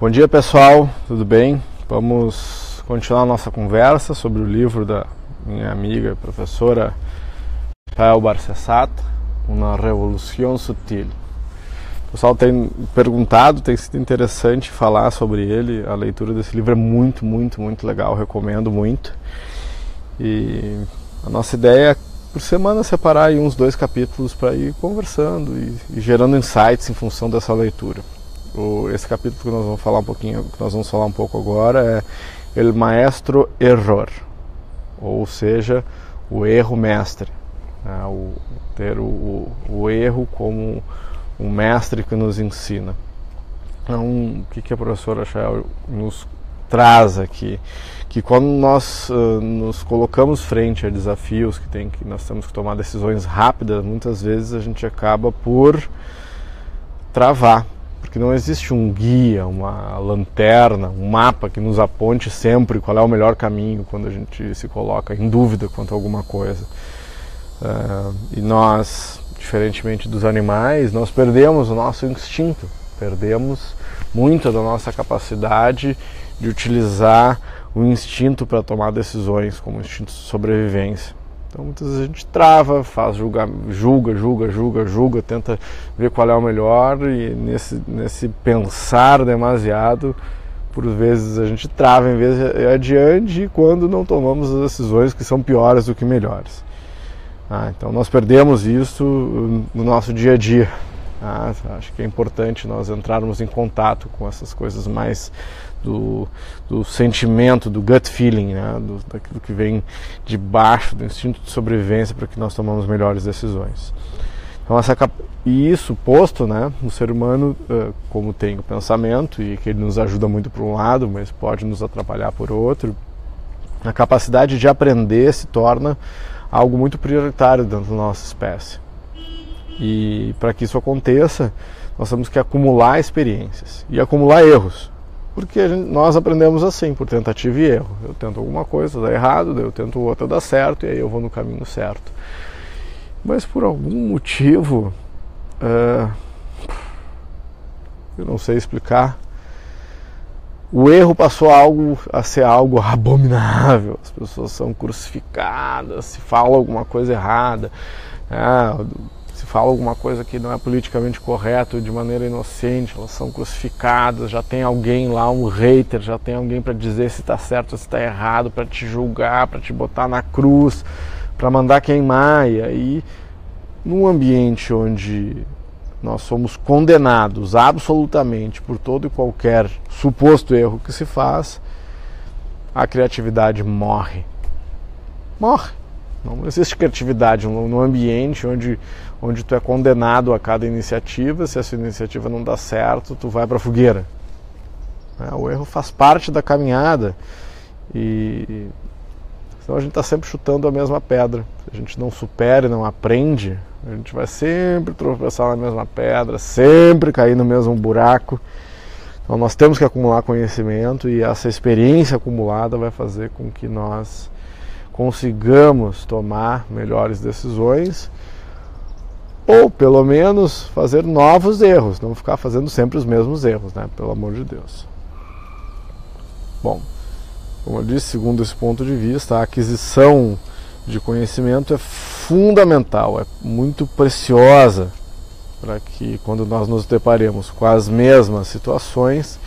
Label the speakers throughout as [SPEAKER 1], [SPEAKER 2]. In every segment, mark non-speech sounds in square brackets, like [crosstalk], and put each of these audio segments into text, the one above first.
[SPEAKER 1] Bom dia pessoal, tudo bem? Vamos continuar nossa conversa sobre o livro da minha amiga professora Rael Barcessato, Uma Revolução Sutil. O pessoal tem perguntado, tem sido interessante falar sobre ele. A leitura desse livro é muito, muito, muito legal, recomendo muito. E a nossa ideia é por semana separar uns dois capítulos para ir conversando e, e gerando insights em função dessa leitura o, esse capítulo que nós vamos falar um pouquinho, que nós vamos falar um pouco agora é El Maestro Error, ou seja, o erro mestre, né? o, ter o, o, erro como um mestre que nos ensina. Então, o que, que a professora Shael nos traz aqui? Que quando nós uh, nos colocamos frente a desafios que, tem, que nós temos que tomar decisões rápidas, muitas vezes a gente acaba por travar porque não existe um guia, uma lanterna, um mapa que nos aponte sempre qual é o melhor caminho quando a gente se coloca em dúvida quanto a alguma coisa. Uh, e nós, diferentemente dos animais, nós perdemos o nosso instinto, perdemos muito da nossa capacidade de utilizar o instinto para tomar decisões, como o instinto de sobrevivência. Então muitas vezes a gente trava, faz julga, julga, julga, julga, julga, tenta ver qual é o melhor e nesse, nesse pensar demasiado, por vezes a gente trava em vez de adiante quando não tomamos as decisões que são piores do que melhores. Ah, então nós perdemos isso no nosso dia a dia. Ah, acho que é importante nós entrarmos em contato com essas coisas mais do, do sentimento, do gut feeling, né? do, daquilo que vem de baixo, do instinto de sobrevivência para que nós tomamos melhores decisões. Então, essa, e isso posto, né, o ser humano, como tem o pensamento, e que ele nos ajuda muito por um lado, mas pode nos atrapalhar por outro, a capacidade de aprender se torna algo muito prioritário dentro da nossa espécie. E para que isso aconteça, nós temos que acumular experiências e acumular erros. Porque gente, nós aprendemos assim, por tentativa e erro. Eu tento alguma coisa, dá errado, eu tento outra, dá certo, e aí eu vou no caminho certo. Mas por algum motivo, é, eu não sei explicar, o erro passou algo, a ser algo abominável. As pessoas são crucificadas, se fala alguma coisa errada. Ah, se fala alguma coisa que não é politicamente correto de maneira inocente, elas são crucificadas, já tem alguém lá, um hater, já tem alguém para dizer se está certo ou se está errado, para te julgar, para te botar na cruz, para mandar queimar. E aí, num ambiente onde nós somos condenados absolutamente por todo e qualquer suposto erro que se faz, a criatividade morre. Morre. Não existe criatividade num ambiente onde, onde tu é condenado a cada iniciativa. Se essa iniciativa não dá certo, tu vai para a fogueira. É, o erro faz parte da caminhada e então a gente está sempre chutando a mesma pedra. Se a gente não supera e não aprende, a gente vai sempre tropeçar na mesma pedra, sempre cair no mesmo buraco. Então nós temos que acumular conhecimento e essa experiência acumulada vai fazer com que nós consigamos tomar melhores decisões ou pelo menos fazer novos erros, não ficar fazendo sempre os mesmos erros, né? Pelo amor de Deus. Bom, como eu disse, segundo esse ponto de vista, a aquisição de conhecimento é fundamental, é muito preciosa para que quando nós nos deparemos com as mesmas situações,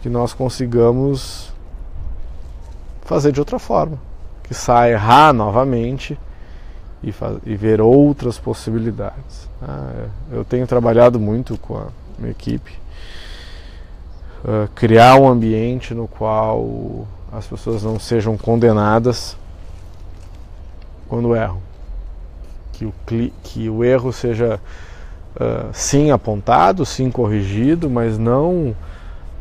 [SPEAKER 1] que nós consigamos fazer de outra forma que sai errar novamente e, e ver outras possibilidades. Ah, eu tenho trabalhado muito com a minha equipe, uh, criar um ambiente no qual as pessoas não sejam condenadas quando erram. Que o, que o erro seja uh, sim apontado, sim corrigido, mas não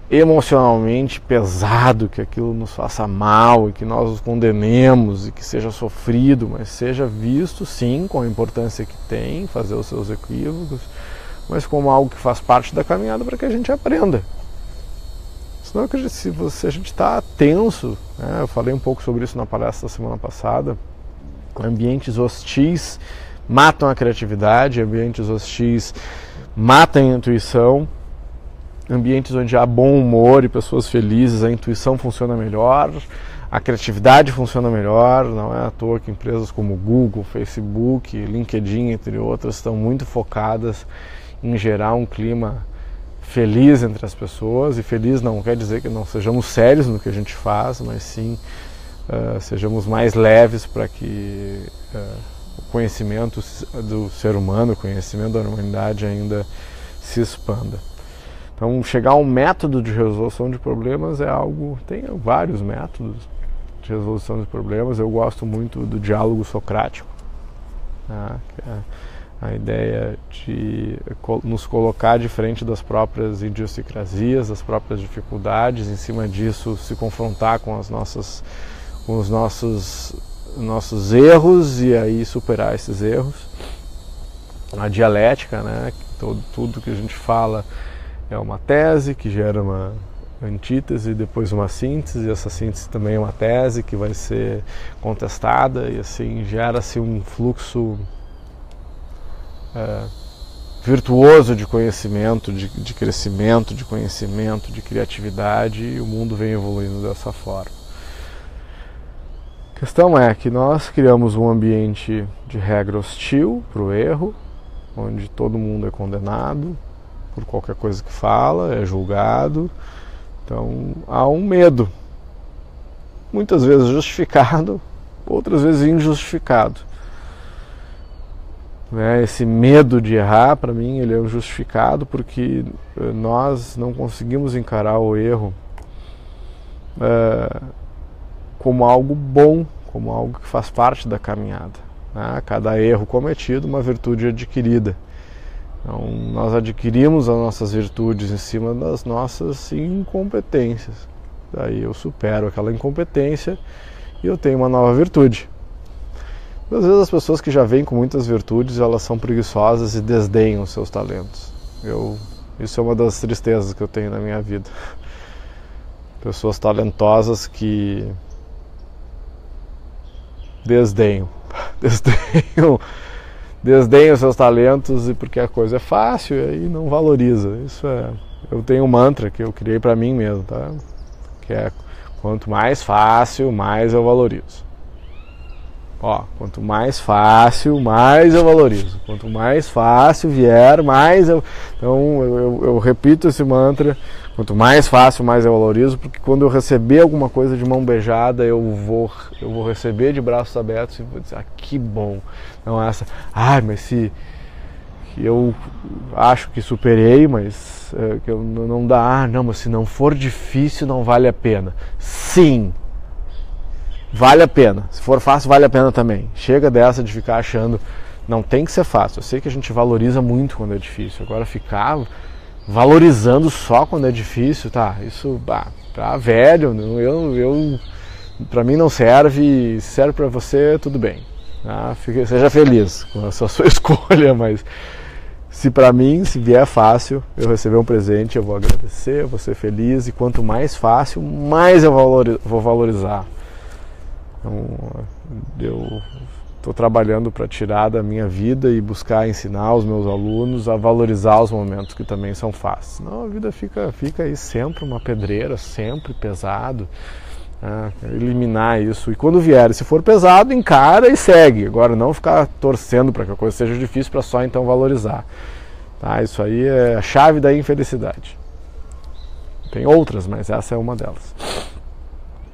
[SPEAKER 1] emocionalmente pesado, que aquilo nos faça mal e que nós os condenemos e que seja sofrido, mas seja visto sim com a importância que tem, fazer os seus equívocos, mas como algo que faz parte da caminhada para que a gente aprenda. Senão, se você, a gente está tenso, né? eu falei um pouco sobre isso na palestra da semana passada, ambientes hostis matam a criatividade, ambientes hostis matam a intuição, ambientes onde há bom humor e pessoas felizes, a intuição funciona melhor, a criatividade funciona melhor. Não é à toa que empresas como Google, Facebook, LinkedIn, entre outras, estão muito focadas em gerar um clima feliz entre as pessoas. E feliz não quer dizer que não sejamos sérios no que a gente faz, mas sim uh, sejamos mais leves para que uh, o conhecimento do ser humano, o conhecimento da humanidade ainda se expanda. Então, chegar a um método de resolução de problemas é algo. Tem vários métodos de resolução de problemas. Eu gosto muito do diálogo socrático, né? é a ideia de nos colocar de frente das próprias idiosincrasias, das próprias dificuldades, em cima disso se confrontar com as nossas, com os nossos, nossos erros e aí superar esses erros. A dialética, né? Todo, tudo que a gente fala é uma tese que gera uma antítese depois uma síntese, e essa síntese também é uma tese que vai ser contestada e assim gera-se um fluxo é, virtuoso de conhecimento, de, de crescimento, de conhecimento, de criatividade e o mundo vem evoluindo dessa forma. A questão é que nós criamos um ambiente de regra hostil para o erro, onde todo mundo é condenado, por qualquer coisa que fala, é julgado. Então há um medo, muitas vezes justificado, outras vezes injustificado. Né? Esse medo de errar, para mim, ele é justificado porque eh, nós não conseguimos encarar o erro é, como algo bom, como algo que faz parte da caminhada. Né? Cada erro cometido, uma virtude adquirida. Então, nós adquirimos as nossas virtudes em cima das nossas incompetências. Daí eu supero aquela incompetência e eu tenho uma nova virtude. Às vezes as pessoas que já vêm com muitas virtudes, elas são preguiçosas e desdenham os seus talentos. Eu, isso é uma das tristezas que eu tenho na minha vida. Pessoas talentosas que desdenham, [laughs] desdenham desdenha os seus talentos e porque a coisa é fácil e aí não valoriza. Isso é, eu tenho um mantra que eu criei para mim mesmo, tá? Que é quanto mais fácil, mais eu valorizo. Ó, quanto mais fácil, mais eu valorizo. Quanto mais fácil vier, mais eu. Então eu, eu, eu repito esse mantra Quanto mais fácil, mais eu valorizo, porque quando eu receber alguma coisa de mão beijada, eu vou, eu vou receber de braços abertos e vou dizer, ah, que bom. Não é essa, ah, mas se eu acho que superei, mas é, que eu não dá, ah, não, mas se não for difícil, não vale a pena. Sim, vale a pena. Se for fácil, vale a pena também. Chega dessa de ficar achando, não tem que ser fácil. Eu sei que a gente valoriza muito quando é difícil. Agora ficar valorizando só quando é difícil, tá? Isso, bah, tá velho, eu, eu para mim não serve, se serve para você, tudo bem. Tá? Fique, seja feliz com a sua, [laughs] sua escolha, mas se para mim, se vier fácil, eu receber um presente, eu vou agradecer, eu vou ser feliz e quanto mais fácil, mais eu vou valorizar. Então, eu estou trabalhando para tirar da minha vida e buscar ensinar os meus alunos a valorizar os momentos que também são fáceis. Não, a vida fica, fica aí sempre uma pedreira, sempre pesado. Né? eliminar isso. E quando vier, se for pesado, encara e segue. Agora, não ficar torcendo para que a coisa seja difícil para só então valorizar. Tá? Isso aí é a chave da infelicidade. Tem outras, mas essa é uma delas.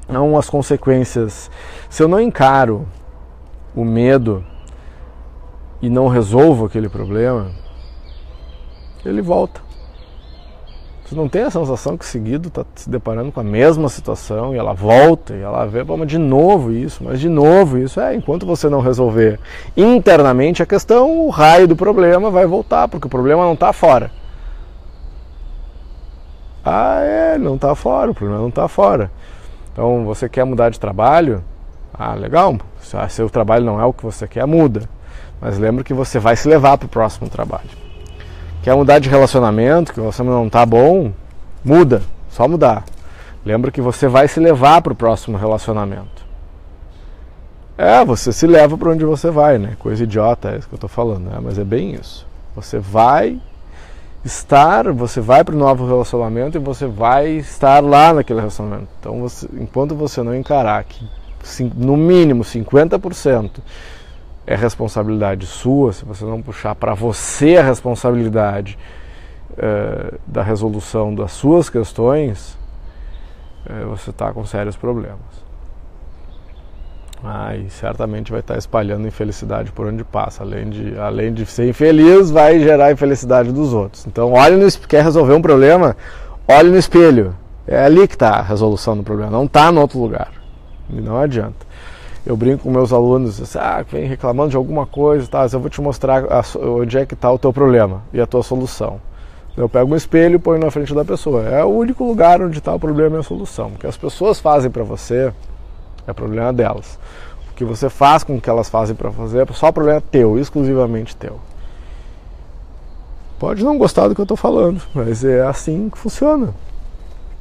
[SPEAKER 1] Não as consequências. Se eu não encaro o medo e não resolvo aquele problema, ele volta. Você não tem a sensação que seguido está se deparando com a mesma situação e ela volta e ela vê, mas de novo isso, mas de novo isso. É, enquanto você não resolver internamente a questão, o raio do problema vai voltar, porque o problema não está fora. Ah, é, não está fora, o problema não está fora. Então, você quer mudar de trabalho? Ah, legal. Se seu trabalho não é o que você quer, muda. Mas lembra que você vai se levar para o próximo trabalho. Quer mudar de relacionamento, que você não está bom, muda. Só mudar. Lembra que você vai se levar para o próximo relacionamento. É, você se leva para onde você vai, né? Coisa idiota é isso que eu estou falando, né? mas é bem isso. Você vai estar, você vai para o novo relacionamento e você vai estar lá naquele relacionamento. Então, você, enquanto você não encarar que no mínimo 50% é responsabilidade sua, se você não puxar para você a responsabilidade uh, da resolução das suas questões, uh, você está com sérios problemas. Ah, e certamente vai estar tá espalhando infelicidade por onde passa. Além de, além de ser infeliz, vai gerar infelicidade dos outros. Então, olhe no quer resolver um problema, olhe no espelho. É ali que está a resolução do problema, não está no outro lugar. E não adianta. Eu brinco com meus alunos, assim, ah, vem reclamando de alguma coisa, tá, eu vou te mostrar a, onde é que está o teu problema e a tua solução. Eu pego um espelho e ponho na frente da pessoa. É o único lugar onde está o problema e a solução. O que as pessoas fazem para você é problema delas. O que você faz com o que elas fazem para fazer é só problema teu, exclusivamente teu. Pode não gostar do que eu estou falando, mas é assim que funciona.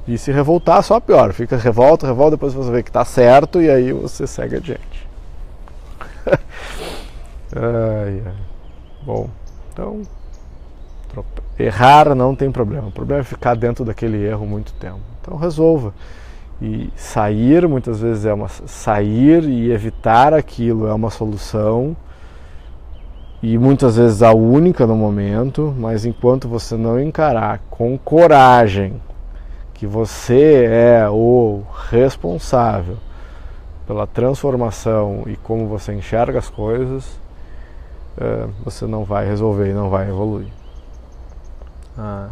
[SPEAKER 1] E se revoltar, só pior. Fica revolta, revolta, depois você vê que está certo e aí você segue adiante. [laughs] ai, ai. Bom, então, errar não tem problema. O problema é ficar dentro daquele erro muito tempo. Então resolva. E sair muitas vezes é uma sair e evitar aquilo é uma solução e muitas vezes a única no momento, mas enquanto você não encarar com coragem que você é o responsável pela transformação e como você enxerga as coisas, é, você não vai resolver e não vai evoluir. Ah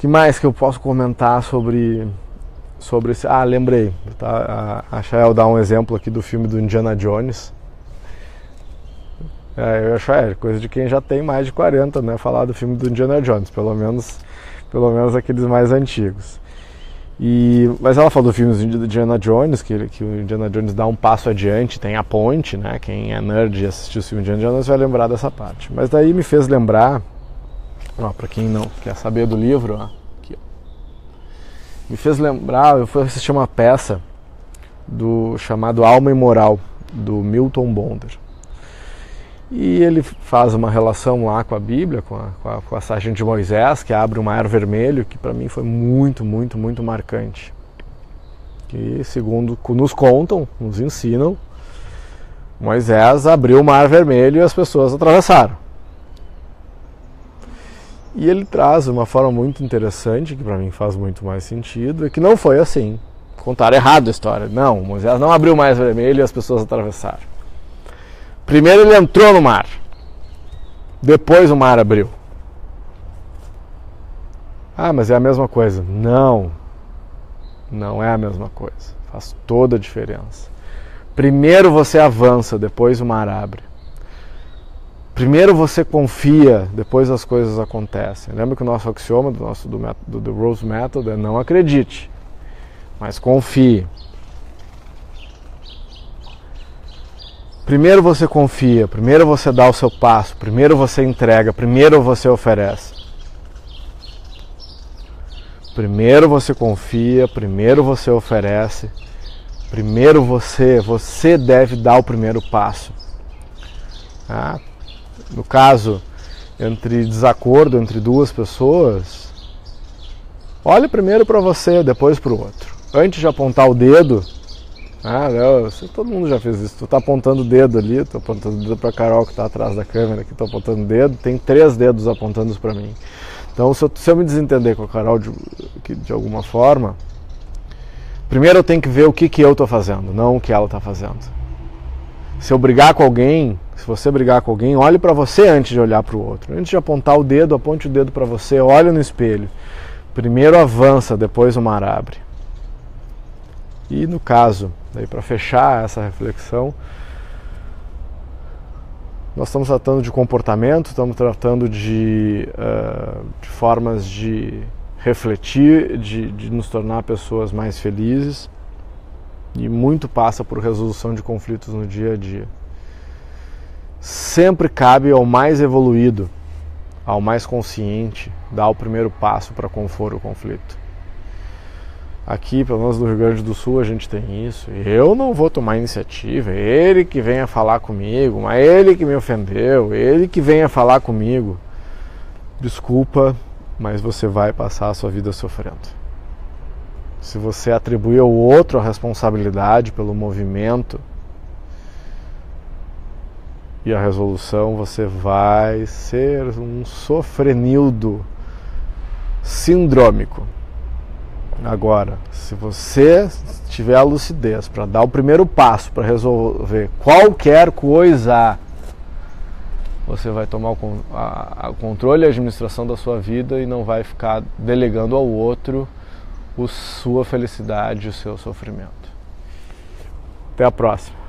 [SPEAKER 1] que mais que eu posso comentar sobre sobre esse? Ah, lembrei. Tá? A, Chael dá um exemplo aqui do filme do Indiana Jones. É, eu acho é coisa de quem já tem mais de 40, né? Falar do filme do Indiana Jones, pelo menos, pelo menos aqueles mais antigos. E, mas ela falou do filme do Indiana Jones, que, que o Indiana Jones dá um passo adiante, tem a ponte, né? Quem é nerd e assistiu o filme do Indiana Jones vai lembrar dessa parte. Mas daí me fez lembrar para quem não quer saber do livro, ó, aqui, ó. me fez lembrar, eu fui assistir uma peça do chamado Alma e Moral, do Milton Bonder. E ele faz uma relação lá com a Bíblia, com a, com a, passagem de Moisés, que abre o mar vermelho, que para mim foi muito, muito, muito marcante. Que, segundo nos contam, nos ensinam, Moisés abriu o mar vermelho e as pessoas atravessaram. E ele traz uma forma muito interessante, que para mim faz muito mais sentido, é que não foi assim. Contaram errado a história. Não, Moisés não abriu mais vermelho e as pessoas atravessaram. Primeiro ele entrou no mar. Depois o mar abriu. Ah, mas é a mesma coisa. Não. Não é a mesma coisa. Faz toda a diferença. Primeiro você avança, depois o mar abre. Primeiro você confia, depois as coisas acontecem. Lembra que o nosso axioma do nosso do, do, Rose Method é não acredite, mas confie. Primeiro você confia, primeiro você dá o seu passo, primeiro você entrega, primeiro você oferece. Primeiro você confia, primeiro você oferece, primeiro você, você deve dar o primeiro passo. Ah, no caso entre desacordo entre duas pessoas, olhe primeiro para você, depois para o outro. Antes de apontar o dedo, ah, Léo, todo mundo já fez isso. Tu tá apontando o dedo ali, tô apontando o dedo para Carol que está atrás da câmera, que tô apontando o dedo, tem três dedos apontando para mim. Então, se eu, se eu, me desentender com a Carol de, de alguma forma, primeiro eu tenho que ver o que, que eu estou fazendo, não o que ela está fazendo. Se eu brigar com alguém, se você brigar com alguém, olhe para você antes de olhar para o outro. Antes de apontar o dedo, aponte o dedo para você, olhe no espelho. Primeiro avança, depois o mar abre. E no caso, para fechar essa reflexão, nós estamos tratando de comportamento, estamos tratando de, uh, de formas de refletir, de, de nos tornar pessoas mais felizes e muito passa por resolução de conflitos no dia a dia sempre cabe ao mais evoluído, ao mais consciente, dar o primeiro passo para compor o conflito. Aqui, pelo menos no Rio Grande do Sul, a gente tem isso. Eu não vou tomar iniciativa, ele que venha falar comigo, mas ele que me ofendeu, ele que venha falar comigo. desculpa, mas você vai passar a sua vida sofrendo. Se você atribuir ao outro a responsabilidade pelo movimento e a resolução, você vai ser um sofrenildo sindrômico. Agora, se você tiver a lucidez para dar o primeiro passo para resolver qualquer coisa, você vai tomar o, controle e a administração da sua vida e não vai ficar delegando ao outro a sua felicidade, o seu sofrimento. Até a próxima.